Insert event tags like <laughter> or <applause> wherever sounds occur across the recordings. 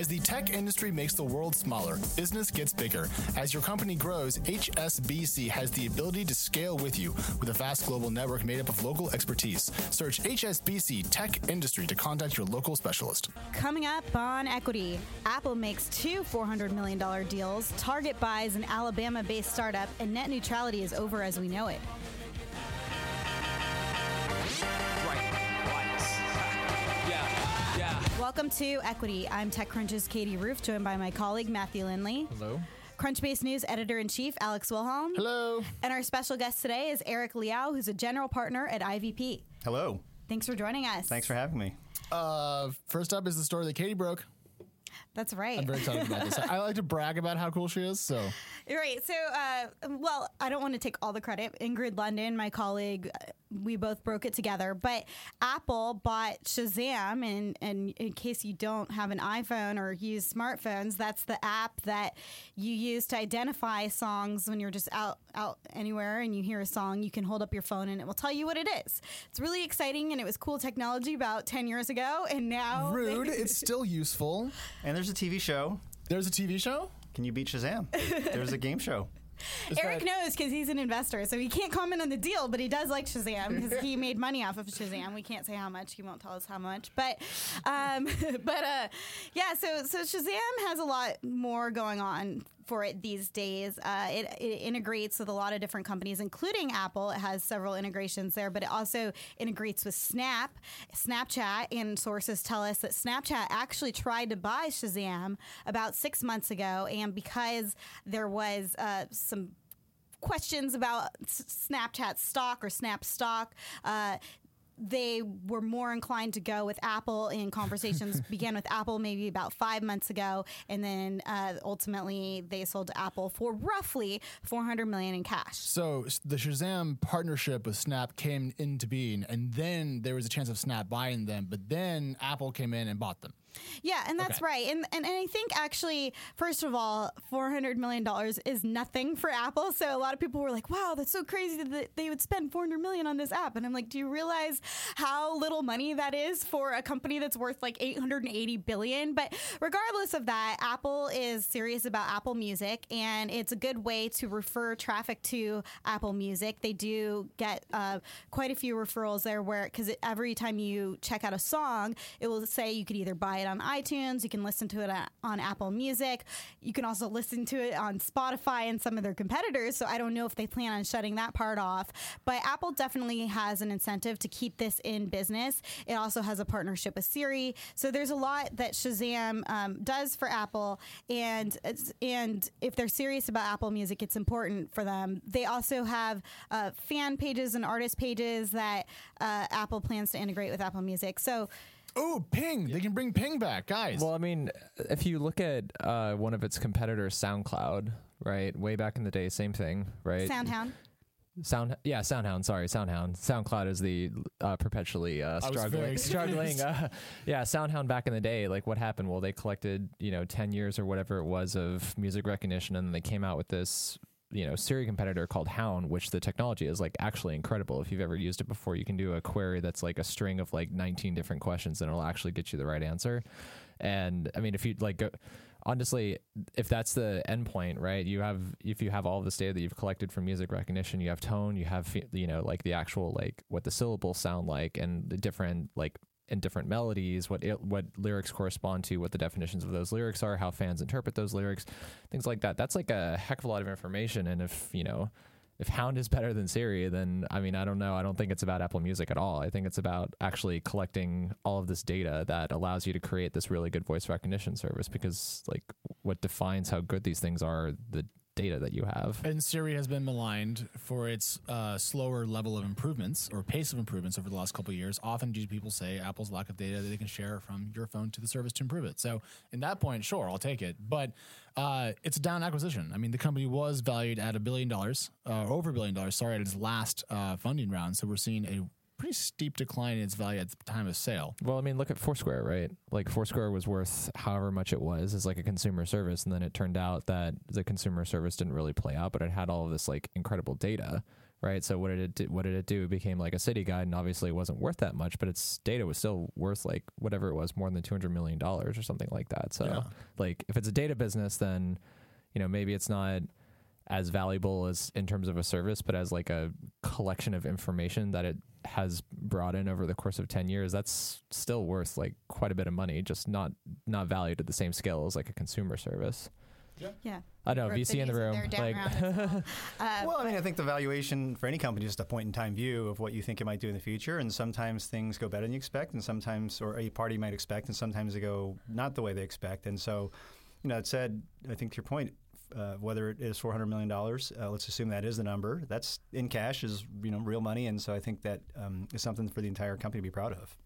As the tech industry makes the world smaller, business gets bigger. As your company grows, HSBC has the ability to scale with you with a vast global network made up of local expertise. Search HSBC Tech Industry to contact your local specialist. Coming up on Equity, Apple makes two $400 million deals, Target buys an Alabama based startup, and net neutrality is over as we know it. Welcome to Equity. I'm TechCrunch's Katie Roof, joined by my colleague Matthew Lynley. Hello. Crunchbase News editor in chief Alex Wilhelm. Hello. And our special guest today is Eric Liao, who's a general partner at IVP. Hello. Thanks for joining us. Thanks for having me. Uh, first up is the story that Katie broke. That's right. I'm very excited about this. I like to brag about how cool she is. So Right. So, uh, well, I don't want to take all the credit. Ingrid Lunden, my colleague, we both broke it together. But Apple bought Shazam, and, and in case you don't have an iPhone or use smartphones, that's the app that you use to identify songs when you're just out out anywhere and you hear a song. You can hold up your phone and it will tell you what it is. It's really exciting, and it was cool technology about ten years ago, and now <laughs> rude. it's still useful. And there's a TV show. There's a TV show. Can you beat Shazam? There's a game show. Eric knows because he's an investor, so he can't comment on the deal, but he does like Shazam because he made money off of Shazam. We can't say how much; he won't tell us how much. But, um, <laughs> but uh, yeah. So, so Shazam has a lot more going on for it these days. Uh, it, it integrates with a lot of different companies, including Apple. It has several integrations there, but it also integrates with Snap, Snapchat, and sources tell us that Snapchat actually tried to buy Shazam about six months ago, and because there was uh, some questions about Snapchat stock or Snap stock. Uh, they were more inclined to go with Apple, and conversations <laughs> began with Apple maybe about five months ago, and then uh, ultimately they sold to Apple for roughly 400 million in cash. So the Shazam partnership with Snap came into being, and then there was a chance of Snap buying them, but then Apple came in and bought them. Yeah, and that's Okay. right. And, and and I think actually, first of all, four hundred million dollars is nothing for Apple. So a lot of people were like, "Wow, that's so crazy that they would spend four hundred million on this app." And I'm like, "Do you realize how little money that is for a company that's worth like eight hundred and eighty billion?" But regardless of that, Apple is serious about Apple Music, and it's a good way to refer traffic to Apple Music. They do get uh, quite a few referrals there, where because every time you check out a song, it will say you could either buy it on iTunes, you can listen to it on Apple Music, you can also listen to it on Spotify and some of their competitors. So I don't know if they plan on shutting that part off, but Apple definitely has an incentive to keep this in business. It also has a partnership with Siri, so there's a lot that Shazam um, does for Apple, and and if they're serious about Apple Music, it's important for them. They also have uh, fan pages and artist pages that uh, Apple plans to integrate with Apple Music. So. Oh, Ping! They can bring Ping back, guys. Well, I mean, if you look at uh, one of its competitors, SoundCloud, right? Way back in the day, same thing, right? Soundhound. Sound, yeah, SoundHound. Sorry, SoundHound. SoundCloud is the uh, perpetually uh, struggling, struggling. Uh, yeah, SoundHound back in the day. Like, what happened? Well, they collected, you know, ten years or whatever it was of music recognition, and then they came out with this, you know, Siri competitor called Hound, which the technology is like actually incredible. If you've ever used it before, you can do a query that's like a string of like nineteen different questions, and it'll actually get you the right answer. And I mean, if you like honestly, if that's the endpoint, right? You have if you have all this data that you've collected from music recognition, you have tone, you have you know like the actual like what the syllables sound like and the different like and different melodies, what it, what lyrics correspond to, what the definitions of those lyrics are, how fans interpret those lyrics, things like that. That's like a heck of a lot of information. And if you know if Hound is better than Siri, then I mean, I don't know. I don't think it's about Apple Music at all. I think it's about actually collecting all of this data that allows you to create this really good voice recognition service because, like, what defines how good these things are the data that you have. And Siri has been maligned for its uh, slower level of improvements or pace of improvements over the last couple of years. Often, do people say Apple's lack of data that they can share from your phone to the service to improve it? So, in that point, sure, I'll take it. But uh, it's a down acquisition. I mean, the company was valued at a billion dollars, uh, over a billion dollars. Sorry, at its last uh, funding round. So we're seeing a pretty steep decline in its value at the time of sale. Well, I mean, look at Foursquare, right? Like Foursquare was worth however much it was as like a consumer service, and then it turned out that the consumer service didn't really play out, but it had all of this like incredible data, right? So what did it do? What did it do? It became like a city guide, and obviously it wasn't worth that much, but its data was still worth like whatever it was, more than two hundred million dollars or something like that. So Yeah. like if it's a data business, then you know maybe it's not as valuable as in terms of a service, but as like a collection of information that it has brought in over the course of 10 years, that's still worth like quite a bit of money, just not not valued at the same scale as like a consumer service. Yeah. I know Or VC in the room. Like, down round as well. <laughs> <laughs> Uh, Well, I mean, I think the valuation for any company is just a point in time view of what you think it might do in the future. And sometimes things go better than you expect, and sometimes, or a party might expect, and sometimes they go not the way they expect. And so, you know, that said, I think to your point, uh, whether it is four hundred million dollars, uh, let's assume that is the number. That's in cash, is you know real money, and so I think that um, is something for the entire company to be proud of.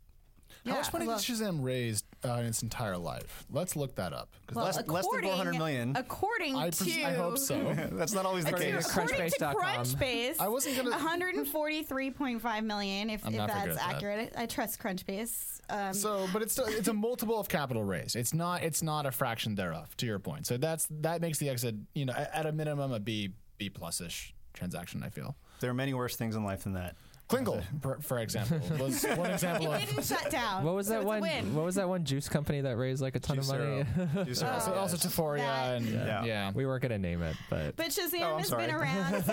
How much money well- did Shazam raised uh, in its entire life? Let's look that up. 'cause well, less- less than 400 according- million. According I, to pres- I hope so. <laughs> That's not always the According case. according to Crunchbase.com. Crunchbase, I wasn't gonna- 143.5 million. If, if not very good that's at that. accurate, I trust Crunchbase. Um, So, but it's still, it's a multiple of capital raise. It's not it's not a fraction thereof. To your point, so that's that makes the exit you know at, at a minimum a B B plus ish transaction. I feel. There are many worse things in life than that. Klingle, <laughs> for, for example, was one example <laughs> it of. didn't shut down. what was so that it's a one? win. What was that one juice company that raised like a ton of money? Juicero. <laughs> Juicero, Also, Oh, also yes. Teforia That- and Yeah. yeah. we weren't gonna name it, but But Shazam Oh, I'm has sorry. been around.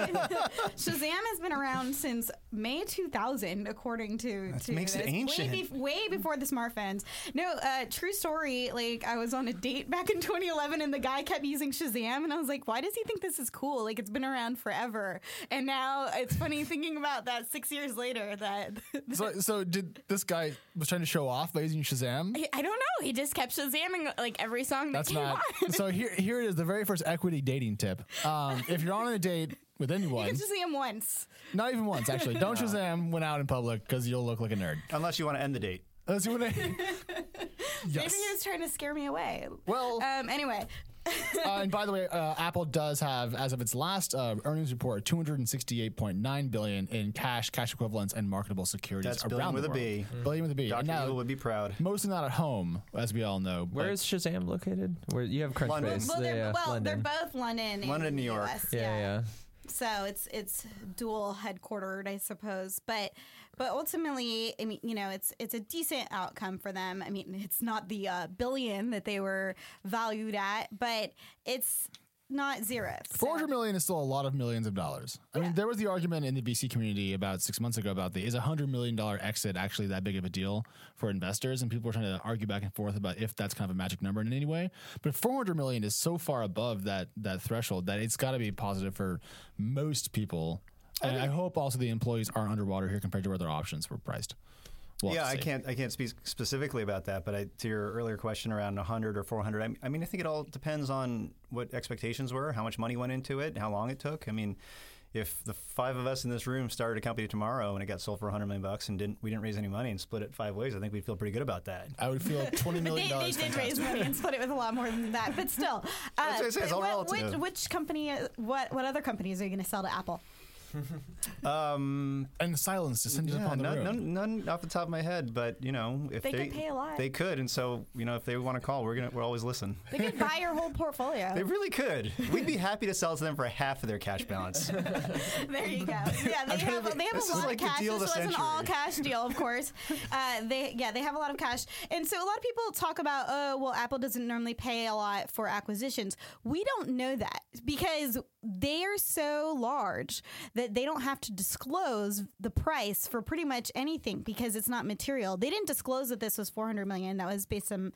Shazam has been around since May 2000, according to. That to makes it this. ancient. Way, bef- way before the smartphones. No, uh, true story. Like I was on a date back in 2011, and the guy kept using Shazam, and I was like, "Why does he think this is cool? Like it's been around forever." And now it's funny thinking about that six years later. That <laughs> So, so did this guy was trying to show off by using Shazam? I don't know. He just kept Shazamming like every song that That's came not. on. So here, here it is. The very first equity dating tip. Um, if you're on a date with <laughs> anyone, You anyone, can Shazam once. not even once actually, don't <laughs> Shazam when out in public because you'll look like a nerd. Unless you want to end the date. Let's see what I. Maybe yes. he was trying to scare me away. Well, Um. Anyway. <laughs> uh, and by the way, uh, Apple does have, as of its last uh, earnings report, 268.9 billion in cash, cash equivalents, and marketable securities That's around billion with the a world. B. Billion with a B. Dr. And now, Evil would be proud. mostly not at home, as we all know. Where is Shazam located? Where you have London. Crunchbase? Well, they're, yeah, well they're both London, and London, New York. US, yeah, yeah. So it's it's dual headquartered, I suppose. But but ultimately, I mean, you know, it's it's a decent outcome for them. I mean, it's not the uh, billion that they were valued at, but it's not zero. So- 400 million is still a lot of millions of dollars. I mean, there was the argument in the VC community about six months ago about the is a hundred million dollar exit actually that big of a deal for investors, and people were trying to argue back and forth about if that's kind of a magic number in any way. But 400 million is so far above that that threshold that it's got to be positive for most people. And I hope also the employees aren't underwater here compared to where their options were priced. We'll yeah, I can't I can't speak specifically about that, but I, to your earlier question around 100 or 400, I, I mean, I think it all depends on what expectations were, how much money went into it, how long it took. I mean, if the five of us in this room started a company tomorrow and it got sold for 100 million bucks and didn't we didn't raise any money and split it five ways, I think we'd feel pretty good about that. I would feel <laughs> 20 But million they, they did raise money and split it with a lot more than that, but still. Uh, That's <laughs> what I say, it's all what- relative. Which, which company? What what other companies are you going to sell to Apple? <laughs> Um, And silence descended yeah, upon the none, room. none, none off the top of my head, but you know, if They they, could pay a lot. they could, and so you know, if they want to call, we're gonna we're always listen. They could buy your whole portfolio. They really could. We'd be happy to sell to them for half of their cash balance. <laughs> There you go. Yeah, they have, they have a lot like of cash. deal This the was an all cash deal, of course. <laughs> Uh, they yeah, they have a lot of cash, and so a lot of people talk about oh well, Apple doesn't normally pay a lot for acquisitions. We don't know that because they are so large that they don't have to disclose the price for pretty much anything because it's not material. They didn't disclose that this was 400 million. That was based on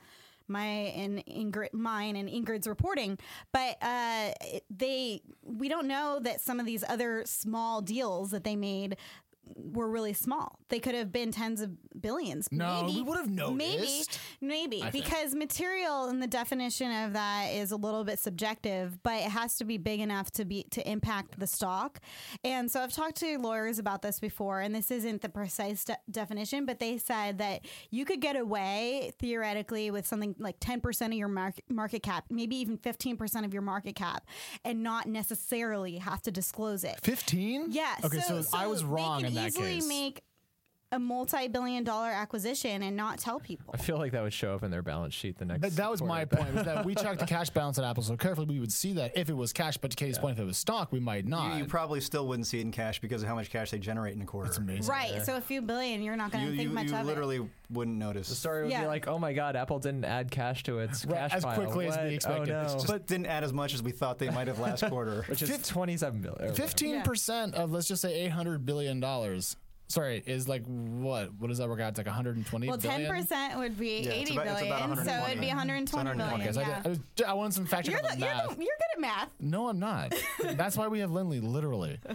my and Ingrid, mine and Ingrid's reporting, but uh, they we don't know that some of these other small deals that they made were really small. They could have been tens of billions. No, maybe, we would have Maybe, noticed. maybe I think. because material and the definition of that is a little bit subjective, but it has to be big enough to be to impact the stock. And so I've talked to lawyers about this before, and this isn't the precise de- definition, but they said that you could get away theoretically with something like ten percent of your market market cap, maybe even fifteen percent of your market cap, and not necessarily have to disclose it. 15? Yeah. Okay, so, I was wrong in that easily case. Make a multi-billion dollar acquisition and not tell people. I feel like that would show up in their balance sheet the next. That, that was my quarter. point. Was that we track the cash balance at Apple so carefully we would see that if it was cash. But to Katie's point, if it was stock, we might not. You, you probably still wouldn't see it in cash because of how much cash they generate in a quarter. That's amazing. Right. So a few billion, you're not going to think you, much you of literally wouldn't notice. The story would Yeah. be like, "Oh my God, Apple didn't add cash to its Right, cash as pile. quickly as we oh, expected. Oh, no. Just But- didn't add as much as we thought they might have last <laughs> quarter. Which is twenty-seven billion. Fifteen percent of let's just say eight hundred billion dollars. Sorry, is like what? What does that work out? It's like one hundred and twenty Well, billion. ten percent would be Yeah, it's eighty about- it's about billion, so it'd be 120. 120 Okay, so I, yeah. did- I, was- I wanted some fact you're, checking the, on you're, math. the, you're good at math. No, I'm not. That's why we have Lynley, literally. <laughs>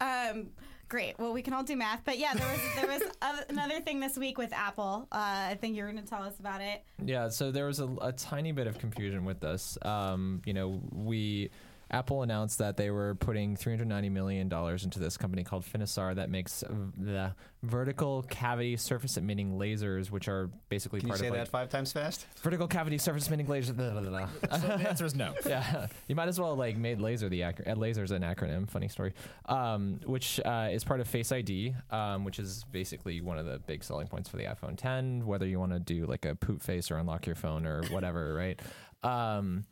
Um, great. Well, we can all do math, but yeah, there was there was <laughs> a, another thing this week with Apple. Uh, I think you're going to tell us about it. Yeah, so there was a, a tiny bit of confusion with this. Um, you know, we Apple announced that they were putting 390 million dollars into this company called Finisar that makes uh, the vertical cavity surface emitting lasers, which are basically Can you part say of that like, five times fast? vertical cavity surface emitting lasers. Blah, <laughs> blah, blah, blah. So the answer is no. <laughs> yeah, you might as well like made laser the acronym. Uh, laser's an acronym. Funny story. Um, which uh, is part of Face ID, um, which is basically one of the big selling points for the iPhone 10. Whether you want to do like a poop face or unlock your phone or whatever, <laughs> right? Um,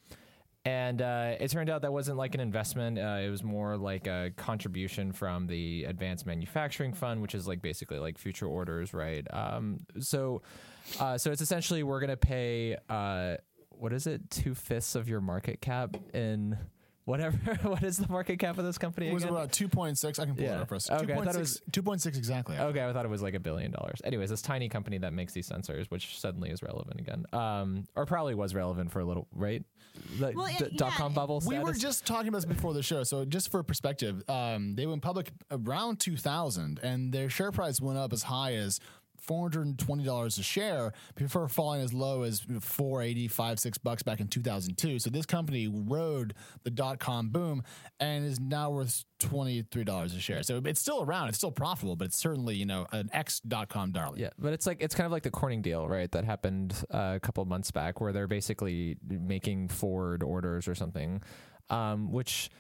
and uh, it turned out that wasn't like an investment. Uh, it was more like a contribution from the Advanced Manufacturing Fund, which is like basically like future orders, right? Um, so, uh, so it's essentially we're gonna pay uh, what is it, two fifths of your market cap in whatever. <laughs> what is the market cap of this company It was again? about 2.6. I can pull it up for us. Okay, I thought it 2.6 was- 2.6 exactly. Okay, I thought it was like a billion dollars. Anyways, this tiny company that makes these sensors, which suddenly is relevant again, um, or probably was relevant for a little, right? The Well, d- yeah, dot com yeah. bubble. We were just talking about this before the show. So, just for perspective, um, they went public around 2000, and their share price went up as high as $420 a share before falling as low as 485 6 bucks back in 2002 so this company rode the dot-com boom and is now worth $23 a share so it's still around it's still profitable but it's certainly you know an ex dot-com darling Yeah, but it's like it's kind of like the Corning deal, right? That happened uh, a couple months back, where they're basically making forward orders or something, um, which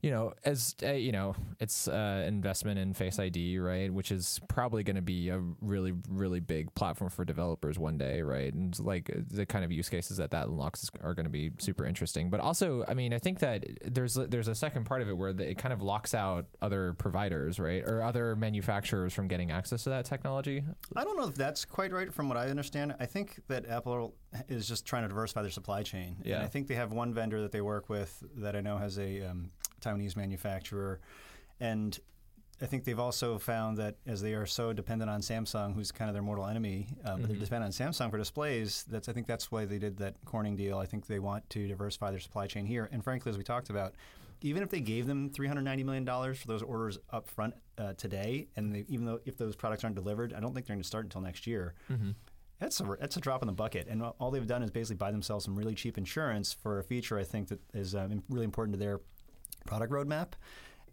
you know, as uh, you know, it's uh, investment in Face ID, right? Which is probably going to be a really, really big platform for developers one day, right? And like the kind of use cases that that unlocks is- are going to be super interesting. But also, I mean, I think that there's there's a second part of it where it kind of locks out other providers, right, or other manufacturers from getting access to that technology. I don't know if that's quite right from what I understand. I think that Apple is just trying to diversify their supply chain. Yeah. And I think they have one vendor that they work with that I know has a um, Taiwanese manufacturer. And I think they've also found that as they are so dependent on Samsung, who's kind of their mortal enemy, uh, but they're dependent on Samsung for displays. That's I think that's why they did that Corning deal. I think they want to diversify their supply chain here. And frankly, as we talked about, even if they gave them 390 million dollars for those orders up front uh, today, and they, even though if those products aren't delivered, I don't think they're going to start until next year. That's a that's a drop in the bucket, and all they've done is basically buy themselves some really cheap insurance for a feature I think that is um, really important to their product roadmap.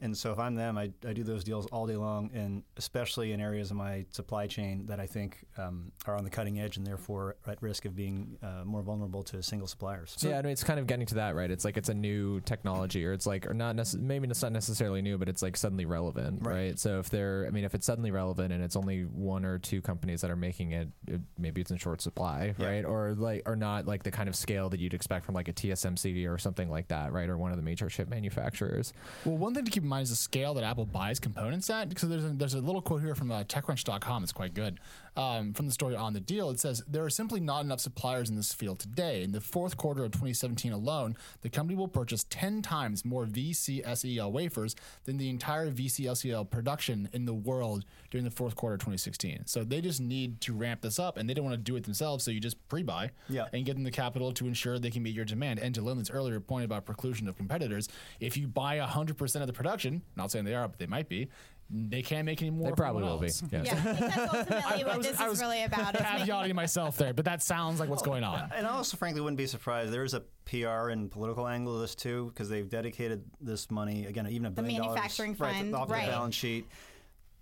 And so if I'm them, I, I do those deals all day long, and especially in areas of my supply chain that I think um, are on the cutting edge and therefore at risk of being uh, more vulnerable to single suppliers. yeah, I mean, it's kind of getting to that, right? It's like it's a new technology, or it's like, or not necess- maybe it's not necessarily new, but it's like suddenly relevant, right. Right. So if they're, I mean, if it's suddenly relevant and it's only one or two companies that are making it, it maybe it's in short supply, Yeah. right? Or like, or not like the kind of scale that you'd expect from like a TSMC or something like that, right? Or one of the major chip manufacturers. Well, one thing to keep in mind is the scale that Apple buys components at. So there's a, there's a little quote here from uh, TechCrunch.com that's quite good. Um, from the story on the deal, it says there are simply not enough suppliers in this field today. In the fourth quarter of 2017 alone, the company will purchase 10 times more VCSEL wafers than the entire VCSEL production in the world during the fourth quarter of 2016. So they just need to ramp this up, and they don't want to do it themselves. So you just pre-buy Yeah. and give them the capital to ensure they can meet your demand. And to Lyndon's earlier point about preclusion of competitors, if you buy 100% of the production, not saying they are, but they might be, they can't make any more. They probably anyone will be. else. Yeah. Yeah, I think that's ultimately <laughs> what was- this I is was really about. is making- Caveating myself there, but that sounds like what's going on. And I also, frankly, wouldn't be surprised. There is a PR and political angle to this too, because they've dedicated this money again, even a billion dollars manufacturing right, fund, off right. the balance sheet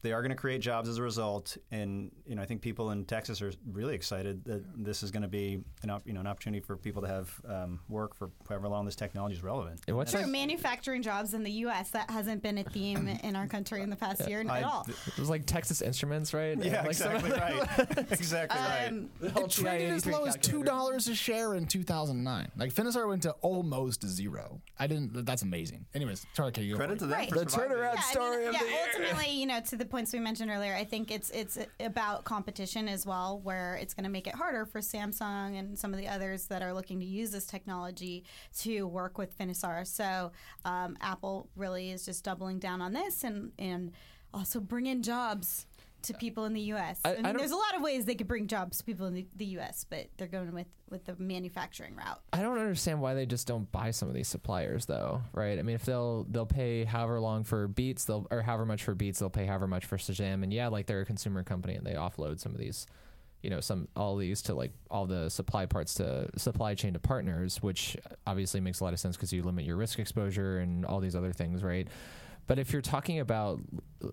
they are going to create jobs as a result, and you know I think people in Texas are really excited that this is going to be an op- you know an opportunity for people to have um, work for however long this technology is relevant. And what's True, that- manufacturing jobs in the U.S. That hasn't been a theme <laughs> in our country in the past year I- at all. It was like Texas Instruments, right? Yeah, like exactly right. <laughs> exactly right. Um, It traded as low as two dollars a share in 2009. Like Finisar went to almost zero. I didn't. That's amazing. Anyways, sorry, okay, you go Credit to it. them Right. for The turnaround yeah, story I mean, of yeah, the year. ultimately, you know, to the points we mentioned earlier, I think it's it's about competition as well, where it's going to make it harder for Samsung and some of the others that are looking to use this technology to work with Finisar. So um, Apple really is just doubling down on this and and also bring in jobs. To people in the U.S. I- I, I mean, don't- there's a lot of ways they could bring jobs to people in the, the U.S., but they're going with, with the manufacturing route. I don't understand why they just don't buy some of these suppliers though, right? I mean, if they'll they'll pay however long for Beats, they'll or however much for Beats, they'll pay however much for Shazam, and yeah, like they're a consumer company and they offload some of these, you know, some all these to like all the supply parts to supply chain to partners, which obviously makes a lot of sense because you limit your risk exposure and all these other things, right? But if you're talking about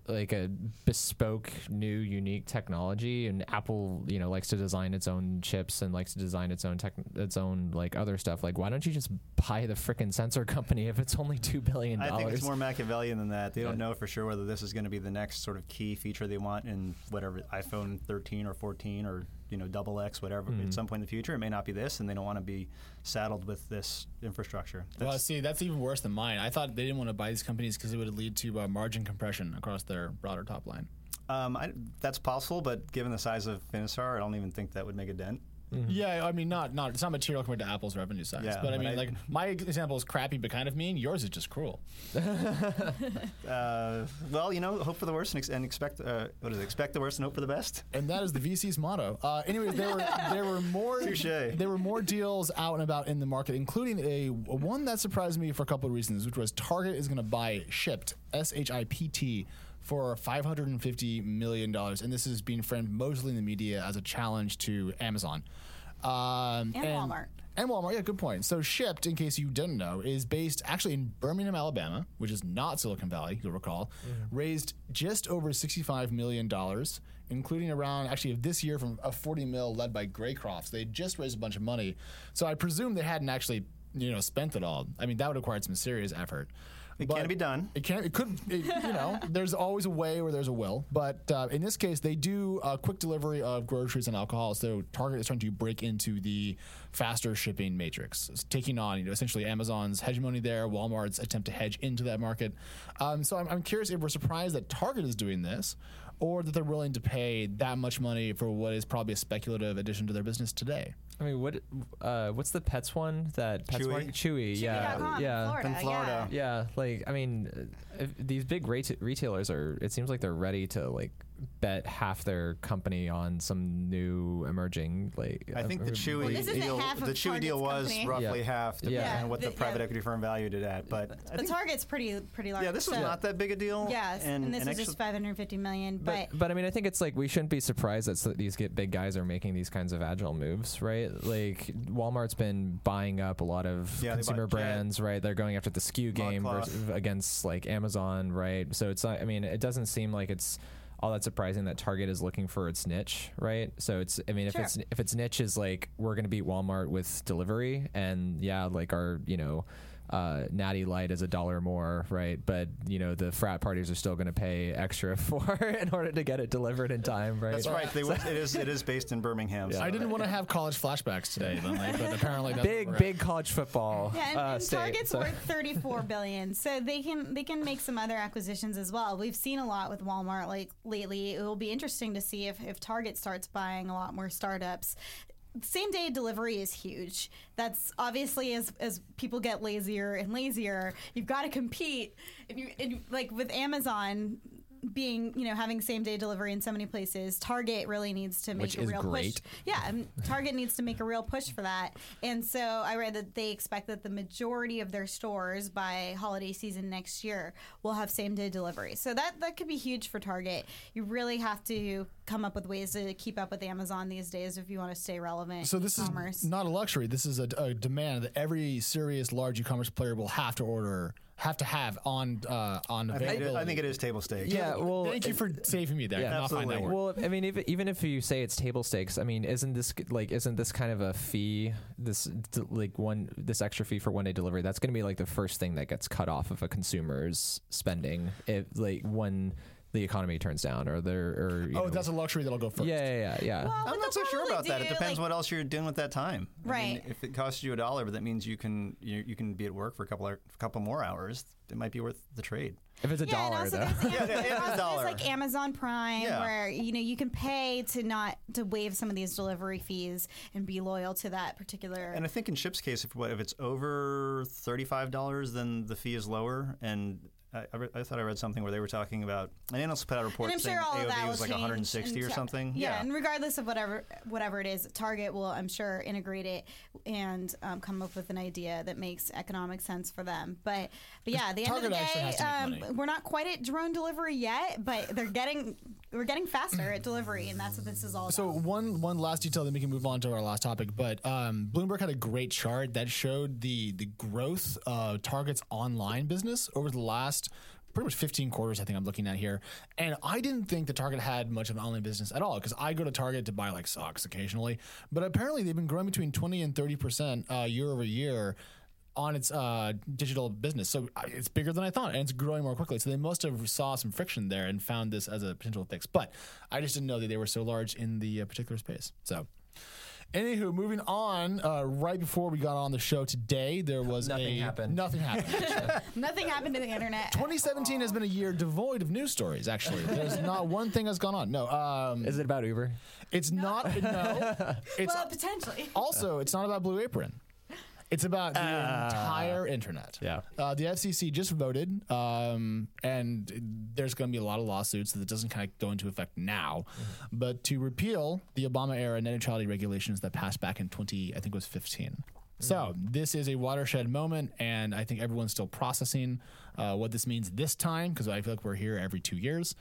like a bespoke, new, unique technology, and Apple, you know, likes to design its own chips and likes to design its own tech, its own like other stuff, like why don't you just buy the frickin' sensor company if it's only two billion dollars? I think it's more Machiavellian than that. They don't know for sure whether this is going to be the next sort of key feature they want in whatever iPhone 13 or 14 or you know double X, whatever. Mm-hmm. At some point in the future, it may not be this, and they don't want to be saddled with this infrastructure. Well, see, that's even worse than mine. I thought they didn't want to buy these companies because it would lead to uh, margin compression across their broader top line. um, I, that's possible, but given the size of Finisar, I don't even think that would make a dent. Yeah, I mean, not not it's not material compared to Apple's revenue size. Yeah, but I mean, I- like my example is crappy but kind of mean. Yours is just cruel. <laughs> Uh, well, you know, hope for the worst and, ex- and expect uh, what is it? Expect the worst and hope for the best. <laughs> and that is the VC's motto. Uh, anyways, there were there were more Touche. there were more deals out and about in the market, including a one that surprised me for a couple of reasons, which was Target is going to buy Shipt S H I P T for 550 million dollars, and this is being framed mostly in the media as a challenge to Amazon um, And Walmart. And Walmart, yeah, good point. So Shipt, in case you didn't know, is based actually in Birmingham, Alabama, which is not Silicon Valley, you'll recall. Raised just over $65 million, including around, actually, this year from a 40 mil led by Greycrofts. They just raised a bunch of money. So I presume they hadn't actually, you know, spent it all. I mean, that would require some serious effort. It But can be done. It can. It could. It, you know, <laughs> there's always a way where there's a will. But uh, in this case, they do uh, quick delivery of groceries and alcohol. So Target is trying to break into the faster shipping matrix, It's taking on you know essentially Amazon's hegemony there, Walmart's attempt to hedge into that market. Um, so I'm, I'm curious if we're surprised that Target is doing this, or that they're willing to pay that much money for what is probably a speculative addition to their business today. I mean, what uh, what's the pets one that pets Chewy? one? Chewy, yeah, Chewy.com yeah. Florida, In Florida. Yeah, like I mean, uh, if these big reta- retailers are. It seems like they're ready to like bet half their company on some new emerging like. I think the Chewy Well, this isn't deal, half of the Chewy deal was company. roughly Yeah. half, depending Yeah. on what the The- private yeah. equity firm valued it at. But I The think, target's pretty pretty large. yeah, this was so- not that big a deal. Yes, and, this is actually- just 550 million. But, But, but I mean, I think it's like we shouldn't be surprised that s- these get big guys are making these kinds of agile moves, right? Like Walmart's been buying up a lot of Yeah, they consumer bought Jet. brands, right? They're going after the SKU game Broadcloth. versus, against like Amazon, right? So it's not. I mean, it doesn't seem like it's all that surprising that Target is looking for its niche, right? So it's. I mean, if Sure. it's if its niche is like we're going to beat Walmart with delivery, and yeah, like our you know. Uh, Natty Light is a dollar more, right? But you know the frat parties are still going to pay extra <laughs> for in order to get it delivered in time, right? That's right. They, it is. It is based in Birmingham. so- I didn't want to have college flashbacks today, Lynley, but <laughs> apparently that's big where at. big college football yeah, and, uh, and state. Target's so- worth 34 <laughs> billion, so they can they can make some other acquisitions as well. We've seen a lot with Walmart like lately. It will be interesting to see if if Target starts buying a lot more startups. Same day delivery is huge. That's obviously as as people get lazier and lazier, you've got to compete. And you and like with Amazon being you know having same day delivery in so many places, Target really needs to make Which a is real great. push. Yeah, Target needs to make a real push for that. And so I read that they expect that the majority of their stores by holiday season next year will have same day delivery. So that that could be huge for Target. You really have to come up with ways to keep up with Amazon these days if you want to stay relevant. So in this commerce. is not a luxury. This is a, a demand that every serious large e-commerce player will have to order have to have on uh, on I think, it, availability. I think it is table stakes. Yeah, well, Thank you for saving me there. I Yeah, cannot find that absolutely. word. Well, I mean, if, even if you say it's table stakes, I mean, isn't this like isn't this kind of a fee? This d- like one this extra fee for one day delivery. That's going to be like the first thing that gets cut off of a consumer's spending. If like when the economy turns down or there or you oh, know, that's a luxury that'll go first. yeah yeah yeah. yeah. Well, I'm not so sure probably about that. It depends like- what else you're doing with that time. I mean, Right. if it costs you a dollar, but that means you can you, you can be at work for a couple of, a couple more hours, it might be worth the trade. if it's a Yeah, dollar though. there's, Am- <laughs> Yeah, yeah, a dollar. like Amazon Prime, Yeah. where you know you can pay to not to waive some of these delivery fees and be loyal to that particular. And I think in Shipt's case, if what if it's over thirty five dollars, then the fee is lower. And I, I, thought I read something where they were talking about, and they also put out a report and I'm saying sure all of that AOV will was like 160 or ta- something. Yeah, and regardless of whatever whatever it is, Target will, I'm sure, integrate it and um, come up with an idea that makes economic sense for them. But but yeah, at the end of the day, has to make um, we're not quite at drone delivery yet, but they're getting we're getting faster at delivery, and that's what this is all about. So one one last detail, then we can move on to our last topic. But um, Bloomberg had a great chart that showed the the growth of Target's online business over the last pretty much 15 quarters. I think I'm looking at here, and I didn't think that Target had much of an online business at all because I go to Target to buy like socks occasionally, but apparently they've been growing between 20 and 30 percent uh, year over year on its uh, digital business. So uh, it's bigger than I thought, and it's growing more quickly. So they must have saw some friction there and found this as a potential fix. But I just didn't know that they were so large in the uh, particular space. So. Anywho, moving on. Uh, right before we got on the show today, there was Nothing a happened. nothing happened. <laughs> Nothing happened to the internet. 2017 has been a year devoid of news stories. Actually, there's <laughs> not one thing that's gone on. No, um, Is it about Uber? it's not. No, <laughs> it's well, potentially. also it's not about Blue Apron. It's about the entire internet. Yeah. Uh, the FCC just voted, um, and there's going to be a lot of lawsuits that doesn't kind of go into effect now, but to repeal the Obama era net neutrality regulations that passed back in 20, I think it was 15. So this is a watershed moment, and I think everyone's still processing uh, what this means this time because I feel like we're here every two years.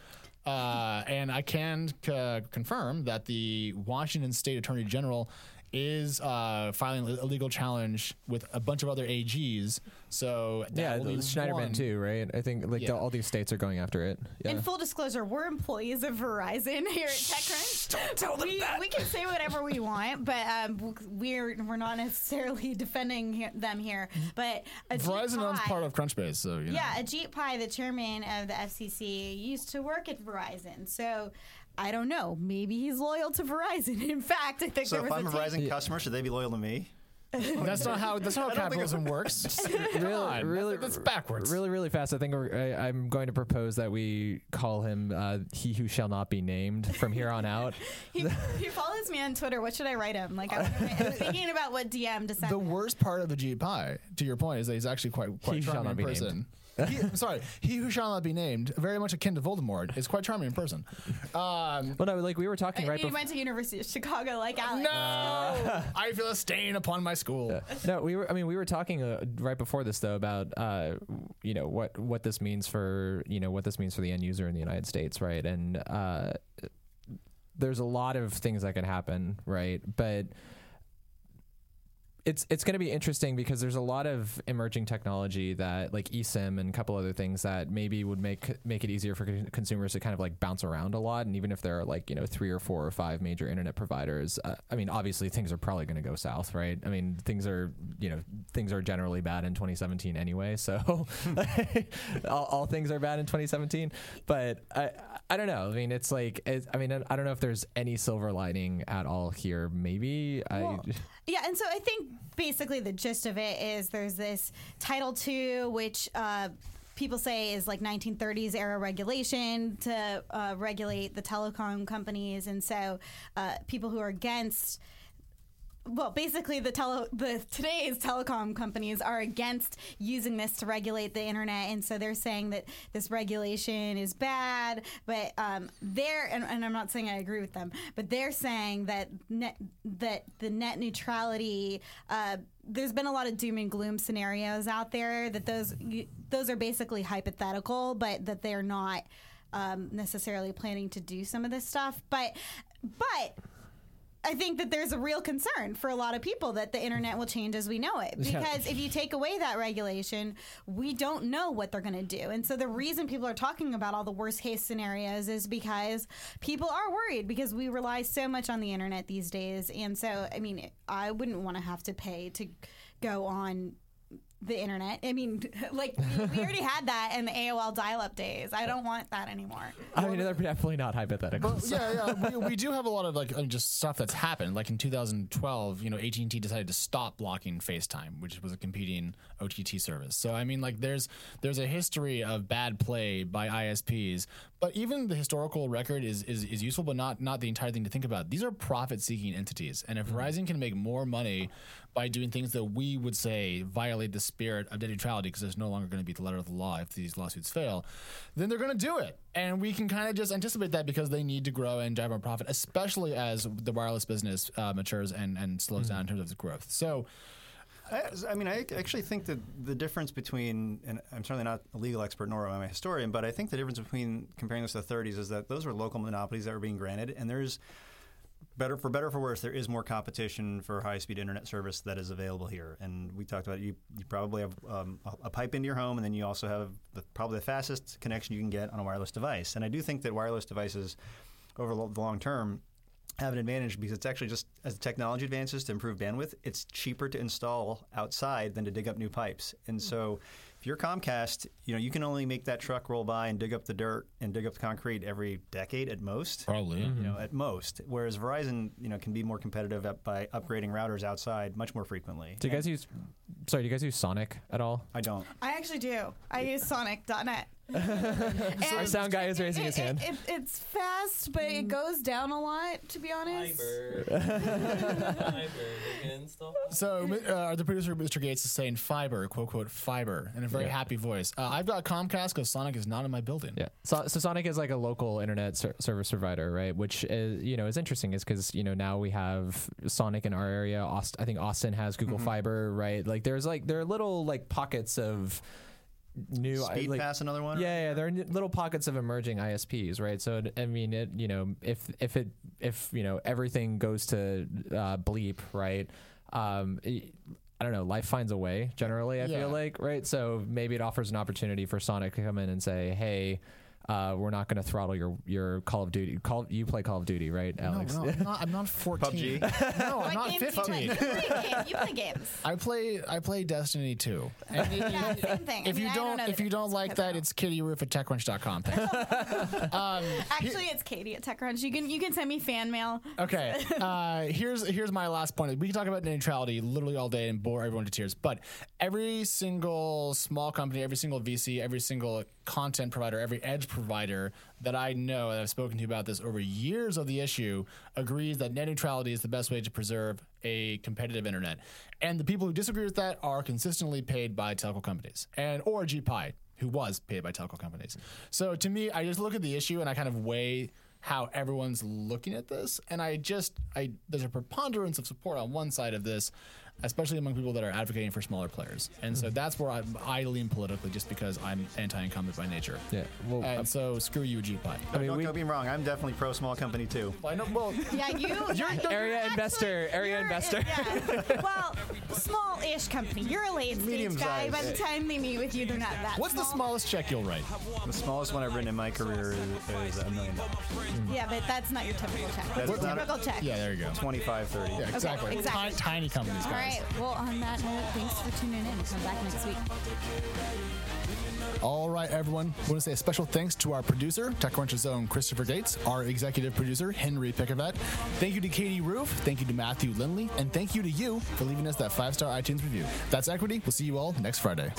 Uh, and I can c- confirm that the Washington State Attorney General is uh, filing a legal challenge with a bunch of other AGs. So that Yeah, will the Schneiderman one- too, right? I think like Yeah. the, all these states are going after it. Yeah. In full disclosure, we're employees of Verizon here at TechCrunch. Don't tell them we, that. We can say whatever we want, but um, we're we're not necessarily <laughs> defending he- them here. But Ajit Verizon owns part of Crunchbase, so you know. Yeah, Ajit Pai, the chairman of the FCC, used to work at Verizon. So I don't know. Maybe he's loyal to Verizon. <laughs> In fact, I think So there if I'm a a tape- Verizon customer, should they be loyal to me? <laughs> That's not how that's not how capitalism works. <laughs> Really, on, really, that's, that's backwards. Really, really fast. I think we're, I, I'm going to propose that we call him uh, "He Who Shall Not Be Named" from here on out. he, he follows me on Twitter. What should I write him? Like I wanna write- I'm thinking about what DM to send. The him. worst part of Ajit Pai, to your point, is that he's actually quite quite He shall charming not in be person. He, I'm sorry, he who shall not be named, very much akin to Voldemort, is quite charming in person. Um, Well, no, like we were talking right before he before. went to University of Chicago, like Alex. no, I feel a stain upon my school. No, we were. I mean, we were talking uh, right before this though about uh, you know what what this means for you know what this means for the end user in the United States, right? And uh, there's a lot of things that can happen, right? But it's it's going to be interesting because there's a lot of emerging technology that like eSIM and a couple other things that maybe would make make it easier for con- consumers to kind of like bounce around a lot. And even if there are like you know three or four or five major internet providers, uh, I mean obviously things are probably going to go south, right? I mean things are you know things are generally bad in 2017 anyway, so <laughs> all, all things are bad in 2017. But I I don't know. I mean it's like it's, I mean I don't know if there's any silver lining at all here. Maybe Well, I. <laughs> Yeah, and so I think basically the gist of it is there's this Title II, which uh, people say is like 1930s era regulation to uh, regulate the telecom companies, and so uh, people who are against. Well, basically, the tele the today's telecom companies are against using this to regulate the internet, and so they're saying that this regulation is bad. But um, they're and, and I'm not saying I agree with them, but they're saying that net, that the net neutrality. Uh, there's been a lot of doom and gloom scenarios out there. That those those are basically hypothetical, but that they're not um, necessarily planning to do some of this stuff. But but I think that there's a real concern for a lot of people that the internet will change as we know it. Yeah. Because if you take away that regulation, we don't know what they're going to do. And so the reason people are talking about all the worst case scenarios is because people are worried because we rely so much on the internet these days. And so, I mean, I wouldn't want to have to pay to go on the internet. I mean, <laughs> like we, we <laughs> already had that in the AOL dial-up days. I don't want that anymore. I mean, they're definitely not hypothetical. But yeah, yeah, we, we do have a lot of like uh, just stuff that's happened. Like in 2012, you know, AT and T decided to stop blocking FaceTime, which was a competing OTT service. So I mean, like there's there's a history of bad play by ISPs. But even the historical record is, is is useful, but not not the entire thing to think about. These are profit seeking entities, and if Verizon can make more money by doing things that we would say violate the spirit of net neutrality, because there's no longer going to be the letter of the law if these lawsuits fail, then they're going to do it. And we can kind of just anticipate that because they need to grow and drive more profit, especially as the wireless business uh, matures and, and slows down in terms of growth. So, I, I mean, I actually think that the difference between, and I'm certainly not a legal expert nor am I a historian, but I think the difference between comparing this to the 30s is that those were local monopolies that were being granted, and there's better for better or for worse, there is more competition for high speed internet service that is available here. And we talked about you. You probably have um, a, a pipe into your home, and then you also have the, probably the fastest connection you can get on a wireless device. And I do think that wireless devices, over lo- the long term, have an advantage because it's actually just as the technology advances to improve bandwidth, it's cheaper to install outside than to dig up new pipes. And so, if you're Comcast, you know you can only make that truck roll by and dig up the dirt and dig up the concrete every decade at most. probably. You know, mm-hmm. at most. Whereas Verizon, you know, can be more competitive at, by upgrading routers outside much more frequently. do you guys use? Sorry, do you guys use Sonic at all? I don't. I actually do. I use Sonic.net. Our sound guy is raising his it- hand. it- it's fast, but it goes down a lot. To be honest. Fiber. Fiber. Install. So, uh, the producer, Mr. Gates, is saying fiber, quote, quote, fiber, in a very Yeah. happy voice. Uh, I've got Comcast because Sonic is not in my building. Yeah. So, so Sonic is like a local internet ser- service provider, right? Which is, you know is interesting, is because you know now we have Sonic in our area. Aust- I think Austin has Google Fiber, right? Like there's like there are little like pockets of new Speed like, Pass, another one. Yeah, yeah, there are little pockets of emerging ISPs, right? So I mean, it you know, if if it if you know everything goes to uh, bleep, right? Um, it- I don't know. Life finds a way. Generally, I Yeah. feel like, right? So maybe it offers an opportunity for Sonic to come in and say, "Hey, uh, we're not going to throttle your your Call of Duty. Call you play Call of Duty, right, Alex? no, I'm not, I'm not <laughs> 14. PUBG? No, I'm What not games do you 15. play? You play, game- you play <laughs> games. I play I play Destiny 2. And <laughs> Yeah, same thing. I if mean, you I don't, if you don't like that, don't. it's kittyroof at techcrunch.com. Thanks. um, Actually, it's Katie at TechCrunch. You can you can send me fan mail. Okay. Uh, here's here's my last point. We can talk about neutrality literally all day and bore everyone to tears, but every single small company, every single VC, every single content provider, every edge provider that I know that I've spoken to about this over years of the issue agrees that net neutrality is the best way to preserve a competitive internet. And the people who disagree with that are consistently paid by telco companies and or GPI, who was paid by telco companies. So to me, I just look at the issue and I kind of weigh how everyone's looking at this and i just i there's a preponderance of support on one side of this especially among people that are advocating for smaller players and so hmm. that's where i'm i lean politically just because i'm anti-incumbent by nature Yeah, well, and so screw you gpi I mean, Don't we, get me wrong. I'm definitely pro small company too. well, I know, well Yeah, you. <laughs> yeah, you're Area actually- investor, area you're- investor. Yeah. <laughs> Well, small-ish company. You're a late stage guy. size. By the time they meet with you, they're not that. what's the small. smallest check you'll write The smallest one I've written in my career is, is a million dollars. Yeah, but that's not your typical check. What's That's your not a- typical check? yeah there you go 25, 30. yeah exactly, exactly. Ti- tiny companies All guys right. Well, on that note, thanks for tuning in. Come back next week. All right, everyone. I want to say a special thanks to our producer, TechCrunch's own Christopher Gates, our executive producer, Henry Pickavet. Thank you to Katie Roof. Thank you to Matthew Lynley. And thank you to you for leaving us that five star iTunes review. That's Equity. We'll see you all next Friday.